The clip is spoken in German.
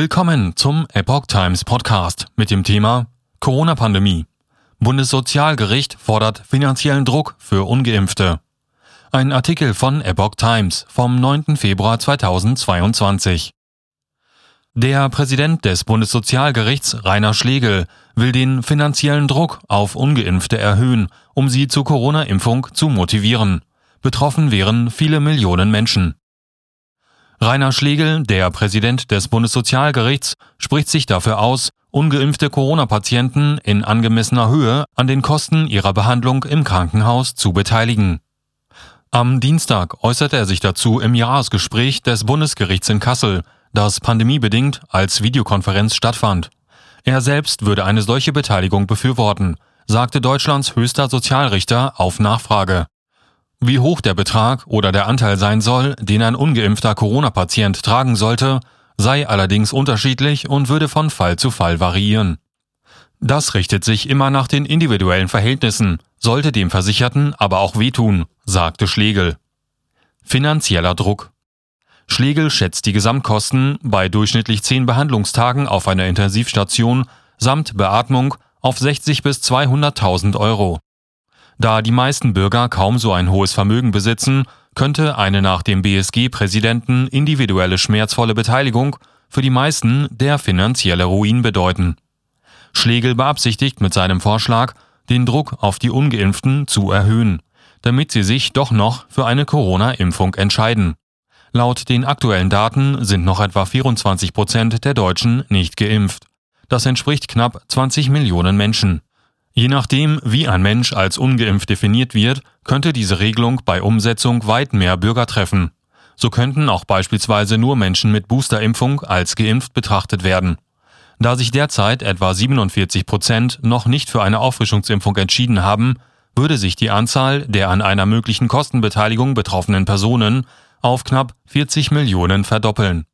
Willkommen zum Epoch Times Podcast mit dem Thema Corona-Pandemie. Bundessozialgericht fordert finanziellen Druck für ungeimpfte. Ein Artikel von Epoch Times vom 9. Februar 2022. Der Präsident des Bundessozialgerichts Rainer Schlegel will den finanziellen Druck auf ungeimpfte erhöhen, um sie zur Corona-Impfung zu motivieren. Betroffen wären viele Millionen Menschen. Rainer Schlegel, der Präsident des Bundessozialgerichts, spricht sich dafür aus, ungeimpfte Corona-Patienten in angemessener Höhe an den Kosten ihrer Behandlung im Krankenhaus zu beteiligen. Am Dienstag äußerte er sich dazu im Jahresgespräch des Bundesgerichts in Kassel, das pandemiebedingt als Videokonferenz stattfand. Er selbst würde eine solche Beteiligung befürworten, sagte Deutschlands höchster Sozialrichter auf Nachfrage. Wie hoch der Betrag oder der Anteil sein soll, den ein ungeimpfter Corona-Patient tragen sollte, sei allerdings unterschiedlich und würde von Fall zu Fall variieren. Das richtet sich immer nach den individuellen Verhältnissen, sollte dem Versicherten aber auch wehtun, sagte Schlegel. Finanzieller Druck Schlegel schätzt die Gesamtkosten bei durchschnittlich zehn Behandlungstagen auf einer Intensivstation samt Beatmung auf 60 bis 200.000 Euro. Da die meisten Bürger kaum so ein hohes Vermögen besitzen, könnte eine nach dem BSG-Präsidenten individuelle schmerzvolle Beteiligung für die meisten der finanzielle Ruin bedeuten. Schlegel beabsichtigt mit seinem Vorschlag, den Druck auf die ungeimpften zu erhöhen, damit sie sich doch noch für eine Corona-Impfung entscheiden. Laut den aktuellen Daten sind noch etwa 24 Prozent der Deutschen nicht geimpft. Das entspricht knapp 20 Millionen Menschen. Je nachdem, wie ein Mensch als ungeimpft definiert wird, könnte diese Regelung bei Umsetzung weit mehr Bürger treffen. So könnten auch beispielsweise nur Menschen mit Boosterimpfung als geimpft betrachtet werden. Da sich derzeit etwa 47 Prozent noch nicht für eine Auffrischungsimpfung entschieden haben, würde sich die Anzahl der an einer möglichen Kostenbeteiligung betroffenen Personen auf knapp 40 Millionen verdoppeln.